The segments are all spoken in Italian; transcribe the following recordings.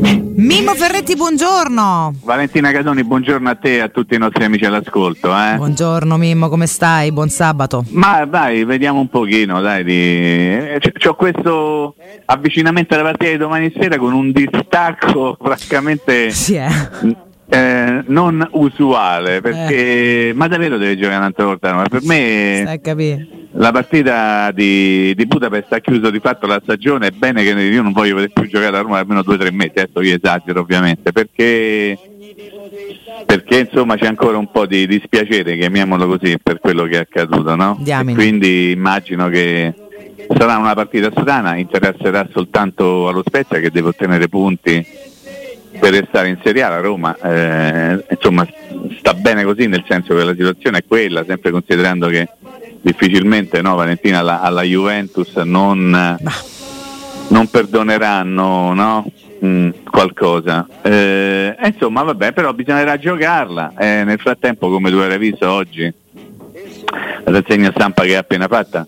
Mimmo Ferretti, buongiorno. Valentina Cadoni, buongiorno a te e a tutti i nostri amici all'ascolto. Eh? Buongiorno Mimmo, come stai? Buon sabato. Ma dai, vediamo un pochino, dai. Di... C'ho questo avvicinamento alla partita di domani sera con un distacco francamente sì, eh. Eh, non usuale, perché... Eh. Ma davvero deve giocare un'altra volta? Per me... La partita di, di, Budapest ha chiuso di fatto la stagione, è bene che io non voglio vedere più giocare a Roma almeno due o tre mesi, adesso io esagero ovviamente, perché, perché insomma c'è ancora un po' di dispiacere, chiamiamolo così, per quello che è accaduto, no? quindi immagino che sarà una partita strana, interesserà soltanto allo Spezia che deve ottenere punti per restare in Serie A, la Roma eh, insomma sta bene così nel senso che la situazione è quella, sempre considerando che difficilmente no, Valentina alla, alla Juventus non, non perdoneranno no? mm, qualcosa. Eh, insomma, vabbè, però bisognerà giocarla. Eh, nel frattempo, come tu hai visto oggi, la rassegna stampa che hai appena fatta,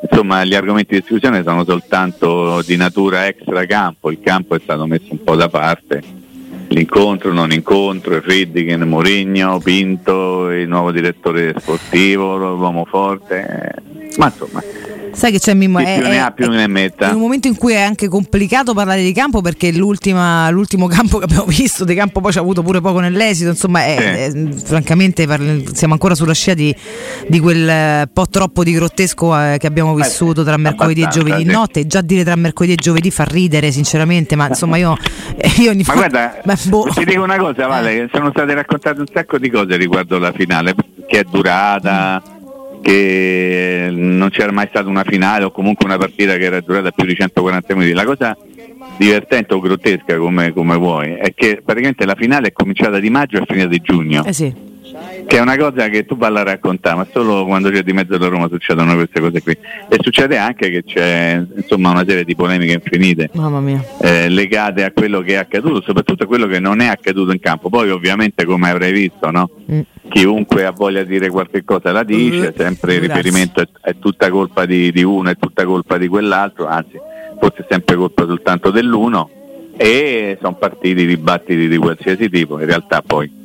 insomma, gli argomenti di discussione sono soltanto di natura extra campo. Il campo è stato messo un po' da parte l'incontro, non incontro, Friedrichen, Mourinho, Pinto, il nuovo direttore sportivo, l'uomo forte, ma insomma Sai che c'è Mimmo? È, più ne ha più ne metta. È un momento in cui è anche complicato parlare di campo perché l'ultimo campo che abbiamo visto di campo poi ci ha avuto pure poco nell'esito. Insomma, è, sì. è, francamente siamo ancora sulla scia di, di, quel eh, po' troppo di grottesco eh, che abbiamo eh, vissuto tra mercoledì e giovedì sì. notte. Già dire tra mercoledì e giovedì fa ridere, sinceramente, ma insomma io, io ogni Ma guarda, beh, boh. ti dico una cosa, Vale, eh. sono state raccontate un sacco di cose riguardo la finale, che è durata. Che non c'era mai stata una finale o comunque una partita che era durata più di 140 minuti. La cosa divertente o grottesca come, come vuoi è che praticamente la finale è cominciata di maggio e finita di giugno. Eh sì che è una cosa che tu parla a raccontare, ma solo quando c'è di mezzo da Roma succedono queste cose qui. E succede anche che c'è insomma, una serie di polemiche infinite eh, legate a quello che è accaduto, soprattutto a quello che non è accaduto in campo. Poi ovviamente come avrai visto, no? mm. chiunque ha voglia di dire qualche cosa la dice, mm. sempre il riferimento è, è, tutta colpa di, di uno, è tutta colpa di quell'altro, anzi forse è sempre colpa soltanto dell'uno e sono partiti dibattiti di qualsiasi tipo, in realtà poi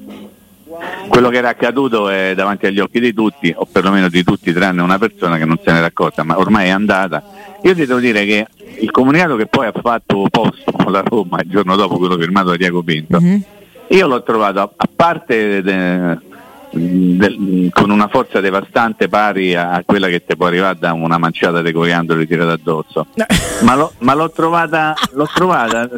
quello che era accaduto è davanti agli occhi di tutti, o perlomeno di tutti tranne una persona che non se n'era accorta, ma ormai è andata. Io ti devo dire che il comunicato che poi ha fatto posto la Roma il giorno dopo quello firmato da Diego Pinto, mm-hmm. io l'ho trovato a parte de, de, con una forza devastante pari a, quella che ti può arrivare da una manciata di coriandoli tirata addosso, ma, lo, ma l'ho trovata, l'ho trovata,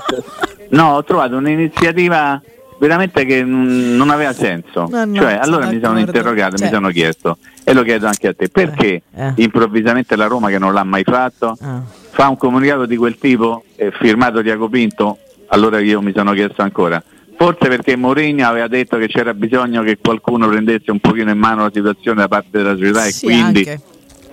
no, ho trovato un'iniziativa veramente che non aveva senso. No, no, cioè, allora mi sono interrogato, cioè. mi sono chiesto, e lo chiedo anche a te, perché eh, eh. improvvisamente la Roma che non l'ha mai fatto eh. fa un comunicato di quel tipo eh, firmato Diaco Pinto? Allora io mi sono chiesto ancora. Forse perché Mourinho aveva detto che c'era bisogno che qualcuno prendesse un pochino in mano la situazione da parte della società sì, e quindi anche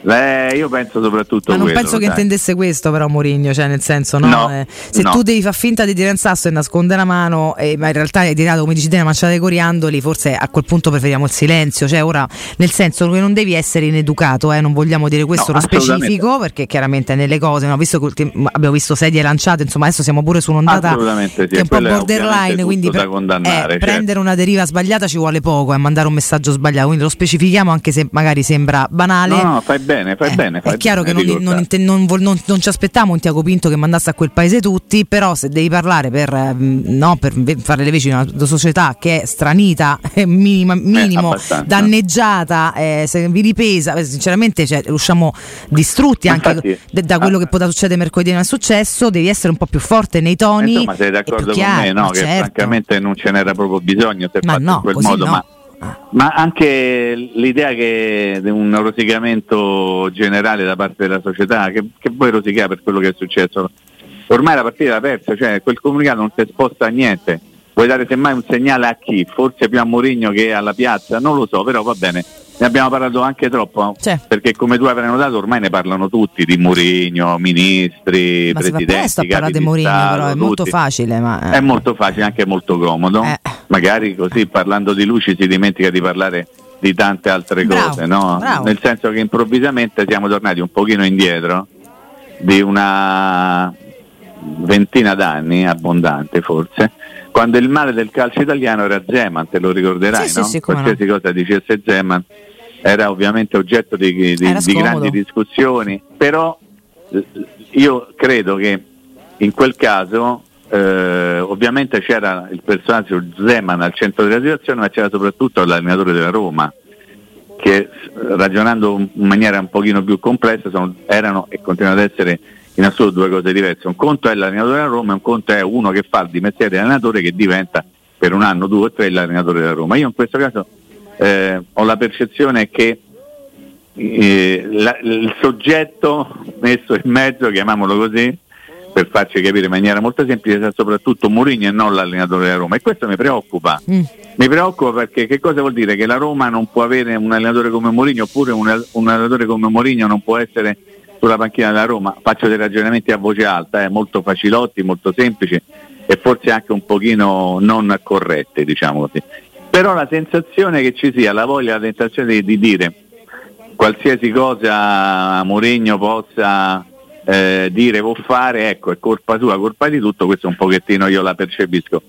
Beh, io penso soprattutto Ma non quello, penso che dai. intendesse questo, però, Mourinho, cioè nel senso, no? no eh, se no. tu devi far finta di tirare un sasso e nascondere la mano, eh, ma in realtà hai tirato, come dici te, una manciata di coriandoli, forse a quel punto preferiamo il silenzio. Cioè, ora, nel senso che non devi essere ineducato, eh, non vogliamo dire questo no, specifico, perché chiaramente nelle cose, no? visto che abbiamo visto sedie lanciate, insomma, adesso siamo pure su un'ondata sì, che è un po' borderline, quindi pre- eh, certo. prendere una deriva sbagliata ci vuole poco e mandare un messaggio sbagliato, quindi lo specifichiamo anche se magari sembra banale. No, no, fai bene, fai bene. Fai è chiaro che non, non, non, non, ci aspettavamo un Tiago Pinto che mandasse a quel paese tutti, però se devi parlare per, mm, no, per fare le veci di una società che è stranita, minima, minimo, eh, danneggiata, eh, vilipesa, eh, sinceramente cioè, usciamo distrutti anche Infatti, da quello ah, che poteva succedere mercoledì non è successo, devi essere un po' più forte nei toni. Ma sei d'accordo con me, no? Che certo. francamente non ce n'era proprio bisogno se ma fatto no, in quel modo, no. ma ma anche l'idea che di un rosicamento generale da parte della società, che, che poi rosica per quello che è successo. Ormai la partita è persa, cioè quel comunicato non si è sposta a niente. Vuoi dare semmai un segnale a chi? Forse più a Mourinho che alla piazza? Non lo so, però va bene. Ne abbiamo parlato anche troppo, C'è. perché come tu avrai notato ormai ne parlano tutti di Mourinho, ministri, ma presidenti. Ma parlare di Mourinho, però è tutti. molto facile. Ma... È molto facile, anche molto comodo. Eh. Magari così parlando di luci si dimentica di parlare di tante altre bravo, cose, no? Nel senso che improvvisamente siamo tornati un pochino indietro di una ventina d'anni, abbondante forse, quando il male del calcio italiano era Zeman, te lo ricorderai, sì, no? Sì, Qualsiasi no. cosa dicesse Zeman era ovviamente oggetto di, di, di grandi discussioni, però eh, io credo che in quel caso eh, ovviamente c'era il personaggio Zeman al centro della situazione, ma c'era soprattutto l'allenatore della Roma, che ragionando in maniera un pochino più complessa sono, erano e continuano ad essere in assoluto due cose diverse. Un conto è l'allenatore della Roma e un conto è uno che fa di mestiere di allenatore che diventa per un anno, due o tre l'allenatore della Roma. Io in questo caso eh, ho la percezione che eh, la, il soggetto messo in mezzo, chiamiamolo così, per farci capire in maniera molto semplice, sia soprattutto Mourinho e non l'allenatore della Roma. E questo mi preoccupa. Mm. Mi preoccupa perché che cosa vuol dire? Che la Roma non può avere un allenatore come Mourinho oppure un, un allenatore come Mourinho non può essere sulla panchina della Roma. Faccio dei ragionamenti a voce alta, eh, molto facilotti, molto semplici e forse anche un pochino non corretti, diciamo così. Però la sensazione che ci sia la voglia, la tentazione di, di dire qualsiasi cosa Mourinho possa eh, dire o fare, ecco, è colpa sua, colpa di tutto, questo un pochettino io la percepisco.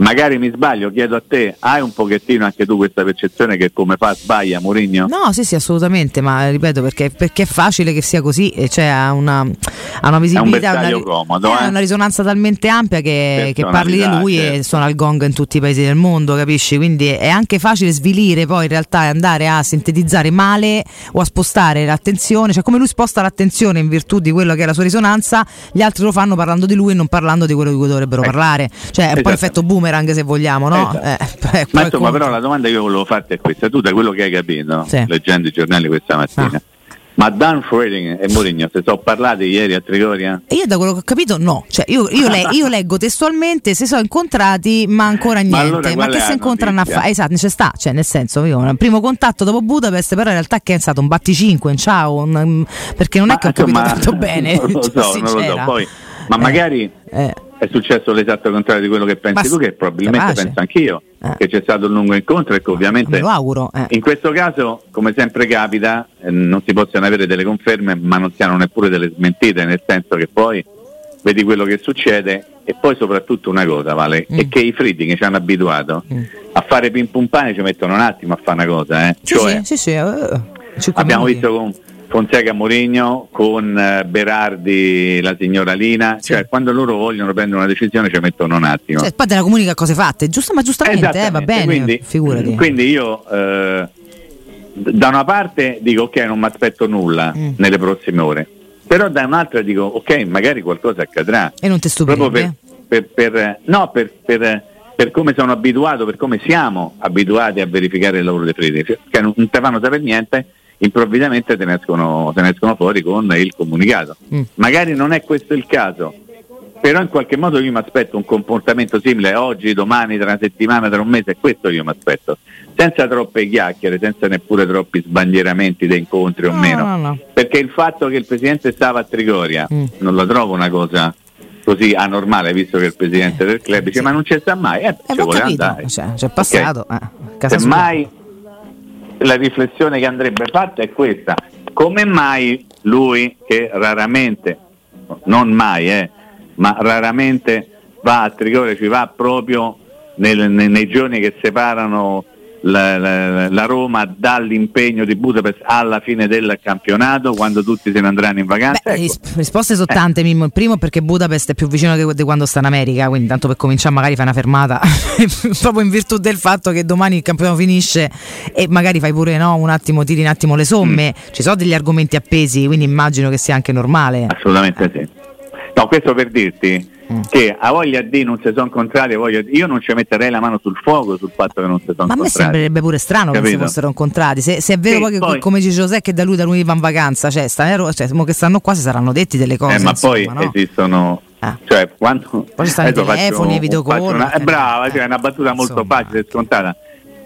Magari mi sbaglio, chiedo a te, hai un pochettino anche tu questa percezione che come fa sbaglia Mourinho? No, sì, sì, assolutamente, ma ripeto perché, perché è facile che sia così, cioè ha una, ha una visibilità, un una, comodo, eh, eh? una risonanza talmente ampia che, che parli di lui certo. e suona il gong in tutti i paesi del mondo, capisci? Quindi è anche facile svilire poi in realtà e andare a sintetizzare male o a spostare l'attenzione, cioè come lui sposta l'attenzione in virtù di quello che è la sua risonanza, gli altri lo fanno parlando di lui e non parlando di quello di cui dovrebbero ecco. parlare, cioè è un esatto. po' effetto boomer boomerang se vogliamo, no? Esatto. Eh, Ma insomma, però la domanda che io volevo farti è questa, tu da quello che hai capito, sì. leggendo i giornali questa mattina, ah. Ma Dan Freding e Mourinho se sono parlati ieri a Trigoria? Io da quello che ho capito no, cioè, io, io, le, io, leggo testualmente se sono incontrati ma ancora niente, ma, allora ma che si incontrano a fare? Esatto, c'è sta, cioè nel senso io un primo contatto dopo Budapest però in realtà che è stato un batticinque, un ciao, un, perché non ma, è che ho capito insomma, tanto bene. Non lo so, non lo so, poi, ma eh, magari... Eh è successo l'esatto contrario di quello che pensi Ma tu, che probabilmente capace. penso anch'io, eh. che c'è stato un lungo incontro e che ovviamente auguro, eh. in questo caso, come sempre capita, eh, non si possono avere delle conferme, ma non si hanno neppure delle smentite, nel senso che poi vedi quello che succede e poi soprattutto una cosa, Vale, mm. è che i fritti che ci hanno abituato mm. a fare pim pum pane ci mettono un attimo a fare una cosa, eh. Sì, cioè, sì, sì, uh, abbiamo visto con Fonseca Mourinho con eh, Berardi la signora Lina, sì. cioè quando loro vogliono prendere una decisione ci mettono un attimo. Cioè, poi te la comunica cose fatte, giusto, ma giustamente eh, va bene, quindi, figurati. Quindi io eh, da una parte dico ok non mi aspetto nulla mm. nelle prossime ore, però da un'altra dico ok magari qualcosa accadrà. E non ti stupisci? Per, per, per, no, per, per, per, come sono abituato, per come siamo abituati a verificare il lavoro dei freddi, che non, te fanno sapere niente improvvisamente te ne escono, te ne escono fuori con il comunicato. Mm. Magari non è questo il caso, però in qualche modo io mi aspetto un comportamento simile oggi, domani, tra una settimana, tra un mese, questo io mi aspetto, senza troppe chiacchiere, senza neppure troppi sbandieramenti dei incontri o no, meno, no, no. perché il fatto che il Presidente stava a Trigoria mm. non la trovo una cosa così anormale visto che il Presidente del club dice sì. ma non ci sta mai, eh, eh ci vuole capito, andare. Cioè, c'è passato, okay. eh, Semmai la riflessione che andrebbe fatta è questa. Come mai lui, che raramente, non mai, eh, ma raramente va a Trigoria, ci va proprio nel, nei, nei giorni che separano la, la, la, Roma dall'impegno di Budapest alla fine del campionato quando tutti se ne andranno in vacanza? Beh, ecco. risposte sono tante, Mimmo. Il primo perché Budapest è più vicino di quando sta in America, quindi tanto per cominciare magari fai una fermata proprio in virtù del fatto che domani il campionato finisce e magari fai pure no, un attimo, tiri un attimo le somme. Mm. Ci sono degli argomenti appesi, quindi immagino che sia anche normale. Assolutamente sì. No, questo per dirti mm. che a voglia di non si sono incontrati, io non ci metterei la mano sul fuoco sul fatto che non si sono incontrati. Ma a me sembrerebbe pure strano Capito? che si fossero incontrati. Se, se è vero sì, poi, come dice Giuseppe che da lui da lunedì va in vacanza, cioè, sta, cioè che stanno qua si saranno detti delle cose. Eh, ma insomma, poi no? esistono Ah. Cioè, quando poi ci stanno i telefoni, i videocall. Una, è brava, eh, cioè, è una battuta molto insomma. facile e scontata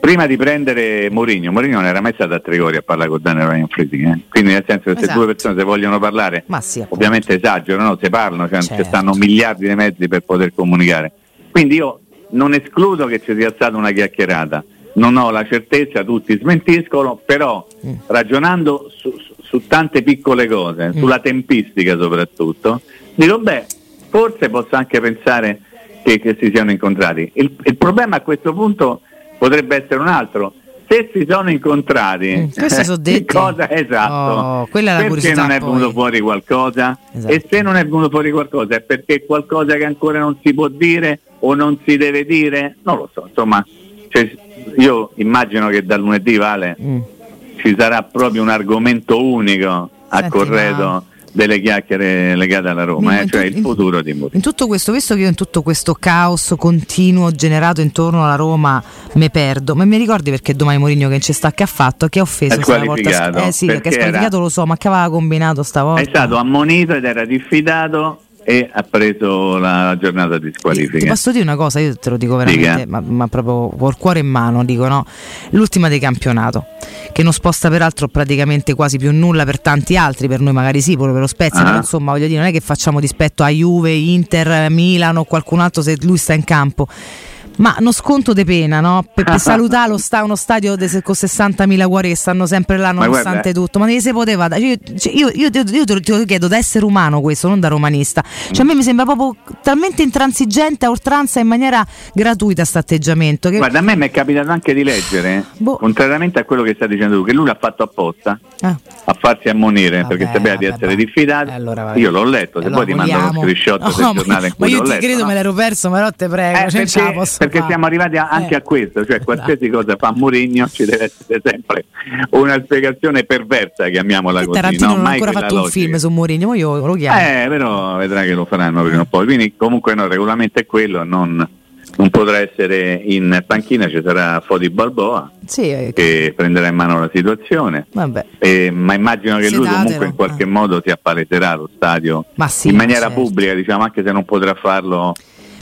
prima di prendere Mourinho, Mourinho non era mai stato a Trigoria a parlare con Daniel Ryan Friedrich, eh? quindi nel senso che esatto. se due persone se vogliono parlare, sì, ovviamente esagerano, no? se parlano, cioè certo. ci stanno miliardi di mezzi per poter comunicare. Quindi io non escludo che ci sia stata una chiacchierata, non ho la certezza, tutti smentiscono, però mm. ragionando su, su, tante piccole cose, mm. sulla tempistica soprattutto, dico beh, forse posso anche pensare che, che si siano incontrati. Il, il problema a questo punto potrebbe essere un altro se si sono incontrati, mm, sono che cosa esatto? Oh, perché non è venuto fuori qualcosa? Esatto. E se non è venuto fuori qualcosa è perché è qualcosa che ancora non si può dire o non si deve dire? Non lo so, insomma, cioè, io immagino che da lunedì Vale mm. ci sarà proprio un argomento unico a Senti, Corredo. Ma delle chiacchiere legate alla Roma, eh, cioè il futuro di Mourinho. In tutto questo, visto che io in tutto questo caos continuo generato intorno alla Roma mi perdo, ma mi ricordi perché domani Mourinho che ci sta che ha fatto? Che ha offeso stavolta? Eh sì, perché, perché è squalificato lo so, ma che aveva combinato stavolta? È stato ammonito ed era diffidato e ha preso la giornata di squalifica. Ti posso dire una cosa, io te lo dico veramente, ma, ma, proprio col cuore in mano, dico no, l'ultima di campionato, che non sposta peraltro praticamente quasi più nulla per tanti altri, per noi magari sì, pure per lo Spezia, uh-huh. però insomma voglio dire, non è che facciamo dispetto a Juve, Inter, Milano o qualcun altro se lui sta in campo ma uno sconto di pena, no? Per, per salutare lo sta, uno stadio de, con 60.000 cuori che stanno sempre là nonostante ma tutto. Ma si poteva dare? Io, cioè, io, io, io, te lo chiedo da essere umano questo, non da romanista. Cioè, a me mi sembra proprio talmente intransigente a oltranza in maniera gratuita questo atteggiamento. Che... Guarda, a me mi è capitato anche di leggere, boh. contrariamente a quello che stai dicendo tu, che lui l'ha fatto apposta ah. a farsi ammonire vabbè, perché sapeva di essere diffidato. Eh, allora, io l'ho letto, se allora, poi ti mando uno screenshot no, del giornale in cui ma io ti letto, credo no? me l'ero perso, ma no, te prego, eh, cioè, perché, perché siamo arrivati anche eh. a questo, cioè qualsiasi cosa fa Mourinho ci deve essere sempre una spiegazione perversa, chiamiamola e così. Tarantino no? non ha ancora fatto logica. un film su Mourinho, io lo chiamo. Eh, però vedrà che lo faranno prima o poi. Quindi comunque no, il regolamento è quello, non, non potrà essere in panchina, ci sarà Fodi Balboa sì, eh, che prenderà in mano la situazione. Eh, ma immagino che lui comunque in qualche ah. modo si appaleserà lo stadio sì, in maniera certo. pubblica, diciamo, anche se non potrà farlo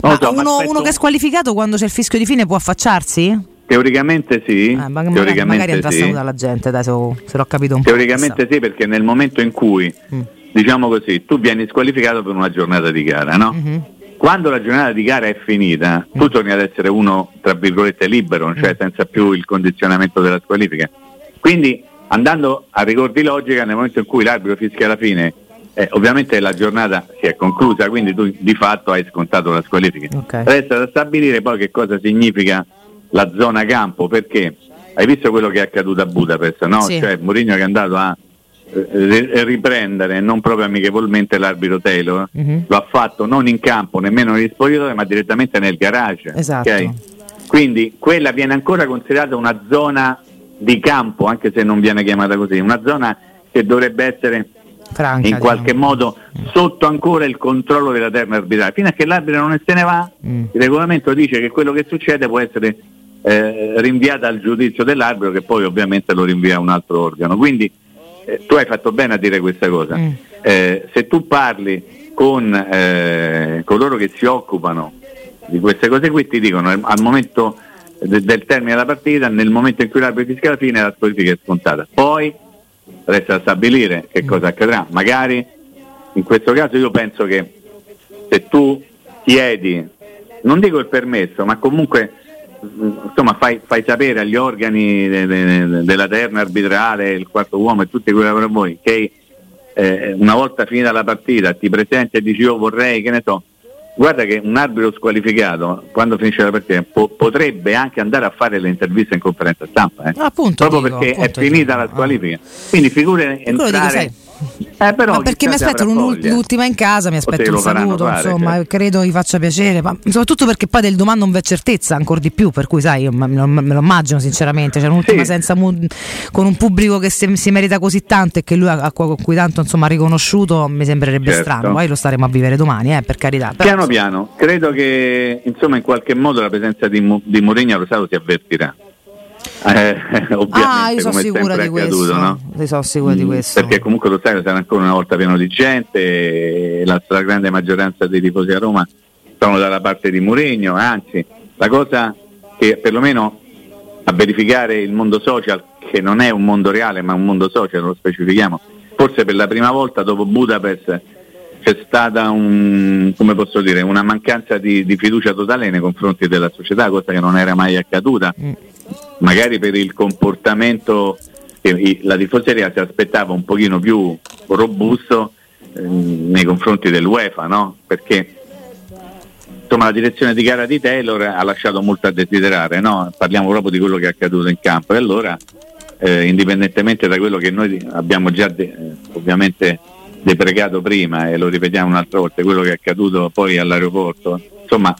ma so, uno, uno, che è squalificato quando c'è il fischio di fine può affacciarsi? Teoricamente sì. Eh, magari, teoricamente magari entra sì. dalla gente, dai, se, se l'ho capito un po'. Teoricamente sì, perché nel momento in cui, mm. diciamo così, tu vieni squalificato per una giornata di gara, no? Mm-hmm. Quando la giornata di gara è finita, mm. tu torni ad essere uno, tra virgolette, libero, cioè mm. senza più il condizionamento della squalifica. Quindi, andando a rigor di logica, nel momento in cui l'arbitro fischia la fine eh, ovviamente la giornata si è conclusa, quindi tu di fatto hai scontato la squalifica. Okay. Resta da stabilire poi che cosa significa la zona campo, perché hai visto quello che è accaduto a Budapest, no? Sì. Cioè Mourinho che è andato a eh, riprendere non proprio amichevolmente l'arbitro Taylor, mm-hmm. lo ha fatto non in campo, nemmeno negli spogliatoi, ma direttamente nel garage. Esatto. Okay? Quindi quella viene ancora considerata una zona di campo, anche se non viene chiamata così, una zona che dovrebbe essere Franca, in qualche diciamo. modo sotto ancora il controllo della terna arbitrale. Fino a che l'arbitro non se ne va, mm. il regolamento dice che quello che succede può essere eh, rinviato al giudizio dell'arbitro che poi ovviamente lo rinvia a un altro organo. Quindi eh, tu hai fatto bene a dire questa cosa. Mm. Eh, se tu parli con eh, coloro che si occupano di queste cose qui ti dicono al momento del termine della partita, nel momento in cui l'arbitro fischia la fine la squalifica è scontata. Poi resta stabilire che mm. cosa accadrà. Magari in questo caso io penso che se tu chiedi, non dico il permesso, ma comunque mm, insomma, fai, fai sapere agli organi de, de, de, della terna arbitrale, il quarto uomo e tutti quelli che per voi che eh, una volta finita la partita ti presenti e dici io vorrei, che ne so, Guarda che un arbitro squalificato, quando finisce la partita, po- potrebbe anche andare a fare le interviste in conferenza stampa. Eh? Appunto, Proprio dico, perché appunto è finita dico. la squalifica. Quindi figure entrare... Eh, però, ma perché mi aspetto l'ultima in casa, mi aspetto un saluto, fare, insomma, certo. credo gli faccia piacere, ma soprattutto perché poi del domani non c'è certezza ancora di più, per cui sai, io me lo, me lo immagino sinceramente, cioè un'ultima sì. senza con un pubblico che si, si, merita così tanto e che lui ha, con cui tanto insomma riconosciuto, mi sembrerebbe certo. strano, poi lo staremo a vivere domani, eh, per carità. Però, piano piano, credo che insomma in qualche modo la presenza di, di Mourinho lo Stato si avvertirà. Eh, ah, io sono sicura di questo. no? Io sono sicura di mm, questo. Perché comunque lo stadio sarà ancora una volta pieno di gente, la stragrande maggioranza dei tifosi a Roma sono dalla parte di Mourinho, anzi la cosa che perlomeno a verificare il mondo social, che non è un mondo reale ma un mondo social, lo specifichiamo, forse per la prima volta dopo Budapest c'è stata un, dire, una mancanza di, di, fiducia totale nei confronti della società, cosa che non era mai accaduta. Mm magari per il comportamento che la tifoseria si aspettava un pochino più robusto eh, nei confronti dell'UEFA, no? perché insomma, la direzione di gara di Taylor ha lasciato molto a desiderare, no? parliamo proprio di quello che è accaduto in campo e allora eh, indipendentemente da quello che noi abbiamo già de- eh, ovviamente deprecato prima e lo ripetiamo un'altra volta, quello che è accaduto poi all'aeroporto, insomma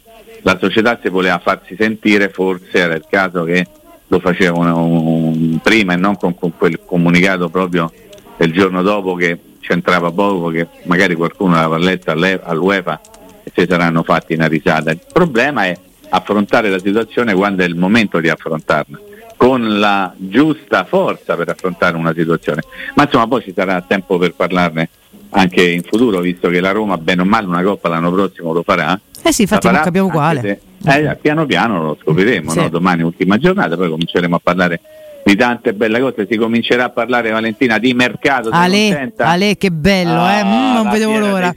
la società si voleva farsi sentire, forse era il caso che lo facevano prima e non con, con, quel comunicato proprio del giorno dopo che c'entrava poco, che magari qualcuno l'aveva letto all'UEFA e si saranno fatti una risata. Il problema è affrontare la situazione quando è il momento di affrontarla, con la giusta forza per affrontare una situazione. Ma insomma poi ci sarà tempo per parlarne anche in futuro, visto che la Roma, bene o male, una coppa l'anno prossimo lo farà. Eh sì, infatti non capiamo quale. Se, eh, piano piano lo scopriremo, sì. no? domani ultima giornata, poi cominceremo a parlare di tante belle cose, si comincerà a parlare Valentina di mercato. Ale, Ale che bello, eh? ah, eh? mm, non vedevo l'ora.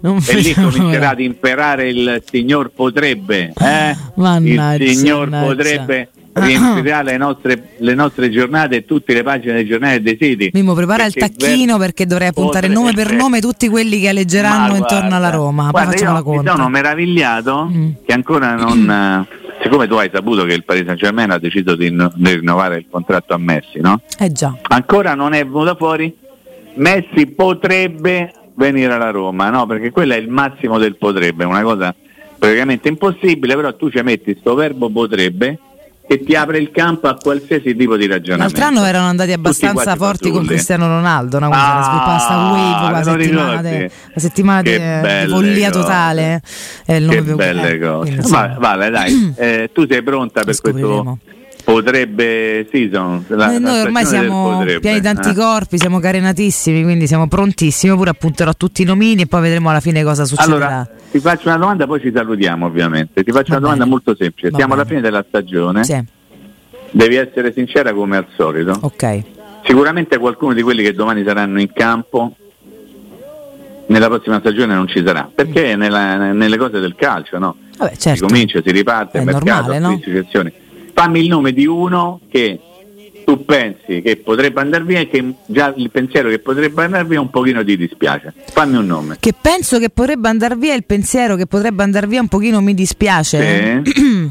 Non e lì comincerà ad imperare il signor potrebbe, eh? Il signor potrebbe riempirà le nostre, le nostre, giornate e tutte le pagine dei giornali e dei siti. Mimmo, prepara il tacchino perché dovrei appuntare nome per nome tutti quelli che alleggeranno intorno alla Roma. Guarda, io mi sono meravigliato mm. che ancora non. Siccome tu hai saputo che il Paris Saint Germain ha deciso di, di rinnovare il contratto a Messi, no? Eh già. Ancora non è venuto fuori. Messi potrebbe venire alla Roma, no? Perché quello è il massimo del potrebbe, una cosa praticamente impossibile, però tu ci metti questo verbo potrebbe che ti apre il campo a qualsiasi tipo di ragionamento. L'altro anno erano andati abbastanza forti con Cristiano Ronaldo, no? quando ah, sviluppata sta wave la settimana, de, la settimana di follia totale. È il nome che belle cose. Quindi, Va, vale, dai, eh, tu sei pronta per questo potrebbe season la, noi, noi ormai siamo pieni di anticorpi eh. siamo carenatissimi quindi siamo prontissimi pure appunterò tutti i nomini e poi vedremo alla fine cosa succederà allora, ti faccio una domanda poi ci salutiamo ovviamente ti faccio Va una bene. domanda molto semplice Va siamo bene. alla fine della stagione sì. devi essere sincera come al solito ok sicuramente qualcuno di quelli che domani saranno in campo nella prossima stagione non ci sarà perché mm. nella, nelle cose del calcio no? Vabbè, certo. si comincia, si riparte, è mercato, normale, no? Fammi il nome di uno che tu pensi che potrebbe andare via e che già il pensiero che potrebbe andare via un pochino ti dispiace. Fammi un nome. Che penso che potrebbe andare via il pensiero che potrebbe andare via un pochino mi dispiace. Sì.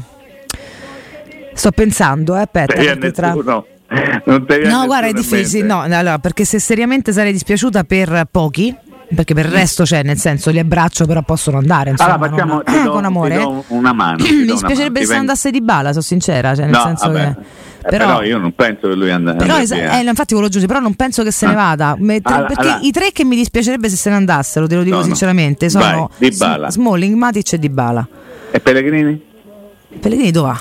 Sto pensando, eh, aspetta. Tra... No, guarda, è difficile. No, allora, perché se seriamente sarei dispiaciuta per pochi, perché per il resto c'è, nel senso li abbraccio, però possono andare. Insomma, allora, facciamo, non, do, con amore. una mano. Mi dispiacerebbe se andasse di bala, sono sincera. Cioè, nel no, senso vabbè. che. Eh, però, però, io non penso che lui andrà. Però es- eh, infatti volevo giungere, però non penso che se ne ah. vada. Tre, allora, perché allora. i tre che mi dispiacerebbe se se ne andassero, te lo dico no, sinceramente, no. sono Vai, Smalling, Matic e Di Bala. E Pellegrini? Pellegrini dove va?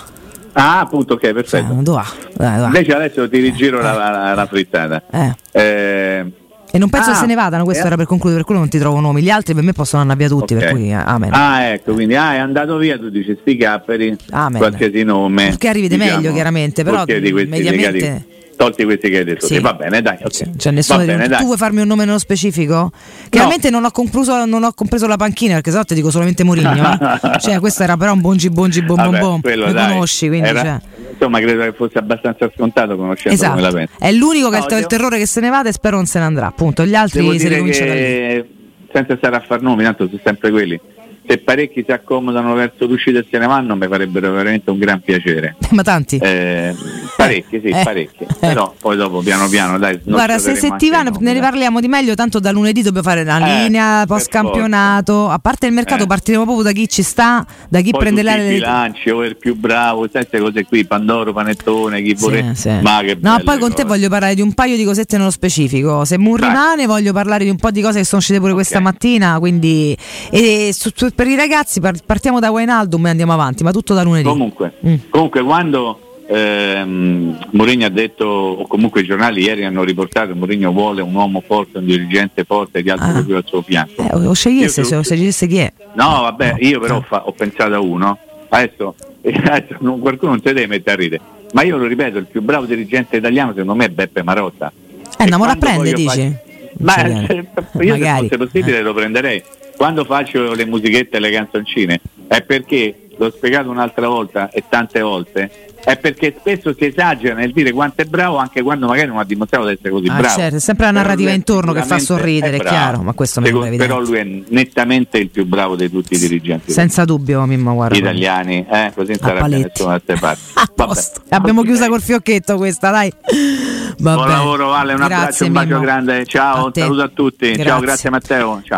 Ah, appunto, ok, perfetto. Eh, dove va? Dai, dove Invece adesso ti rigiro eh. la, la, la, frittata. Eh. E non penso ah, che se ne vadano, questo eh. era per concludere, per quello non ti trovo nomi. Gli altri per me possono andare via tutti, okay. per cui amen. Ah, ecco, quindi ah, è andato via, tu dici sti capperi, amen. qualsiasi nome. Perché arrivi diciamo, meglio, chiaramente, però mediamente tolti questi che hai detto. Sì. Va bene, dai. Okay. Cioè, nessuno bene, dai. Tu vuoi farmi un nome nello specifico? Chiaramente no. non, ho compreso, non ho compreso la panchina perché sennò ti dico solamente Murigno. Eh? cioè, questo era però un bongi bongi bom bom bom. Lo conosci, quindi. Era, cioè. Insomma, credo che fosse abbastanza scontato conoscendo esatto. come la pensa. È l'unico che no, ha il terrore che se ne vada e spero non se ne andrà. Appunto, gli altri si ricominciano Senza stare a far nomi, tanto sono sempre quelli se parecchi si accomodano verso l'uscita e se ne vanno mi farebbero veramente un gran piacere. Ma tanti? Eh, parecchi, sì, eh, parecchi. Eh. Però poi dopo piano piano dai. Guarda, se settimana ne riparliamo di meglio, tanto da lunedì dobbiamo fare la eh, linea post campionato. A parte il mercato, eh. partiremo proprio da chi ci sta, da chi poi prende le bilanci, o il più bravo, queste cose qui, Pandoro, Panettone, chi vuole. Sì. Ma che No, poi con te voglio parlare di un paio di cosette nello specifico. Se Moon rimane, voglio parlare di un po' di cose che sono uscite pure okay. questa mattina, quindi e su, su per i ragazzi partiamo da Wainaldum e andiamo avanti, ma tutto da lunedì. Comunque, mm. comunque quando ehm, Mourinho ha detto, o comunque i giornali ieri hanno riportato che Mourinho vuole un uomo forte, un dirigente forte di alto ah. al suo fianco. Eh, o scegliesse, se, scegliesse chi è. No, vabbè, io però fa, ho pensato a uno, adesso, adesso non, qualcuno non si deve mettere a ridere, ma io lo ripeto, il più bravo dirigente italiano secondo me è Beppe Marotta. Eh, andiamo a prendere, dici? Faccio... Ma io Magari. se fosse possibile eh. lo prenderei quando faccio le musichette e le canzoncine è perché l'ho spiegato un'altra volta e tante volte, è perché spesso si esagera nel dire quanto è bravo anche quando magari non ha dimostrato di essere così ah, bravo. Certo, è sempre la narrativa intorno che fa sorridere, è, è chiaro, ma questo Secondo, è Però lui è nettamente il più bravo di tutti i dirigenti. Senza dubbio, Mimmo, guarda. Italiani, eh, così non sarà nessuna altra parte. Abbiamo chiusa col fiocchetto questa, dai. Vabbè. Buon lavoro, Vale, un grazie, abbraccio, un bacio Mimmo. grande. Ciao, un saluto a tutti. Grazie. Ciao, grazie Matteo. Ciao.